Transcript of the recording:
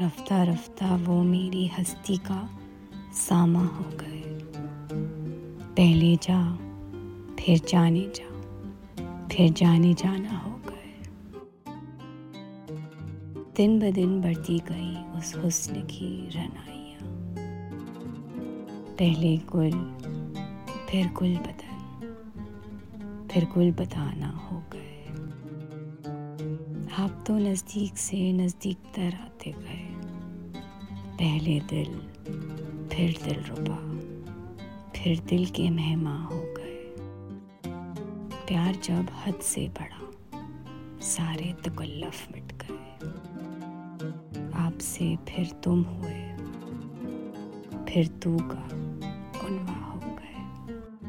रफ्ता रफ्ता वो मेरी हस्ती का सामा हो गए। पहले जा, फिर जाने जा, फिर जाने जाना हो गए। दिन ब दिन बढ़ती गई उस हुस्न की रनाइयाँ। पहले गुल, फिर गुल बदल फिर गुल बताना हो गए। आप तो नज़दीक से नज़दीक तर आते गए। पहले दिल, फिर दिल रुबा, फिर दिल के मेहमा हो गए। प्यार जब हद से बढ़ा, सारे तकल्लफ मिट गए। आपसे फिर तुम हुए, फिर तू का